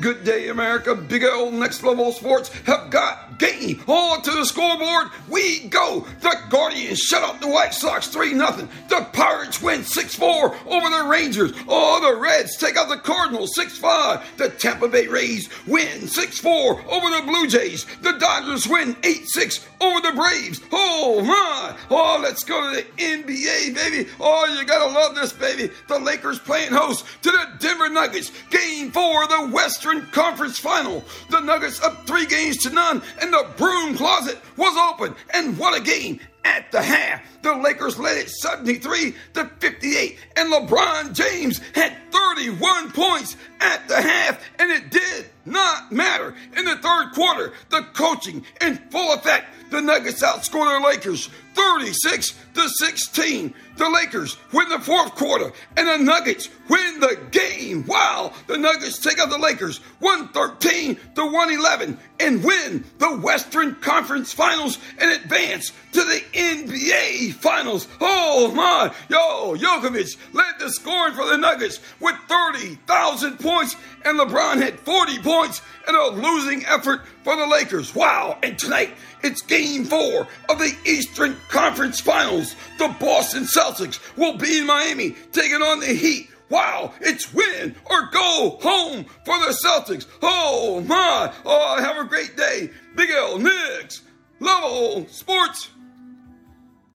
Good day, America. Big L Next Level Sports have got game on to the scoreboard. We go. The Guardians shut out the White Sox 3 0. The Pirates win 6 4 over the Rangers. Oh, the Reds take out the Cardinals 6 5. The Tampa Bay Rays win 6 4 over the Blue Jays. The Dodgers win 8 6 over the Braves. Oh, my. Oh, let's go to the NBA, baby. Oh, you gotta love this, baby. The Lakers playing host to the Denver Nuggets. Game four of the Western Conference Final. The Nuggets up three games to none, and the broom closet was open. And what a game! At the half, the Lakers led it 73 to 58, and LeBron James had 31 points at the half, and it did not matter. In the third quarter, the coaching in full effect. The Nuggets outscored the Lakers 36 to 16. The Lakers win the fourth quarter, and the Nuggets win the game. Wow! The Nuggets take out the Lakers 113 to 111 and win the Western Conference Finals and advance to the NBA Finals. Oh my! Yo, Jokovic led the scoring for the Nuggets with 30,000 points, and LeBron had 40 points in a losing effort for the Lakers. Wow! And tonight, it's game four of the Eastern Conference Finals. The Boston Celtics will be in Miami taking on the Heat. Wow, it's win or go home for the Celtics. Oh my, oh, have a great day. Big L, Next, Level Sports.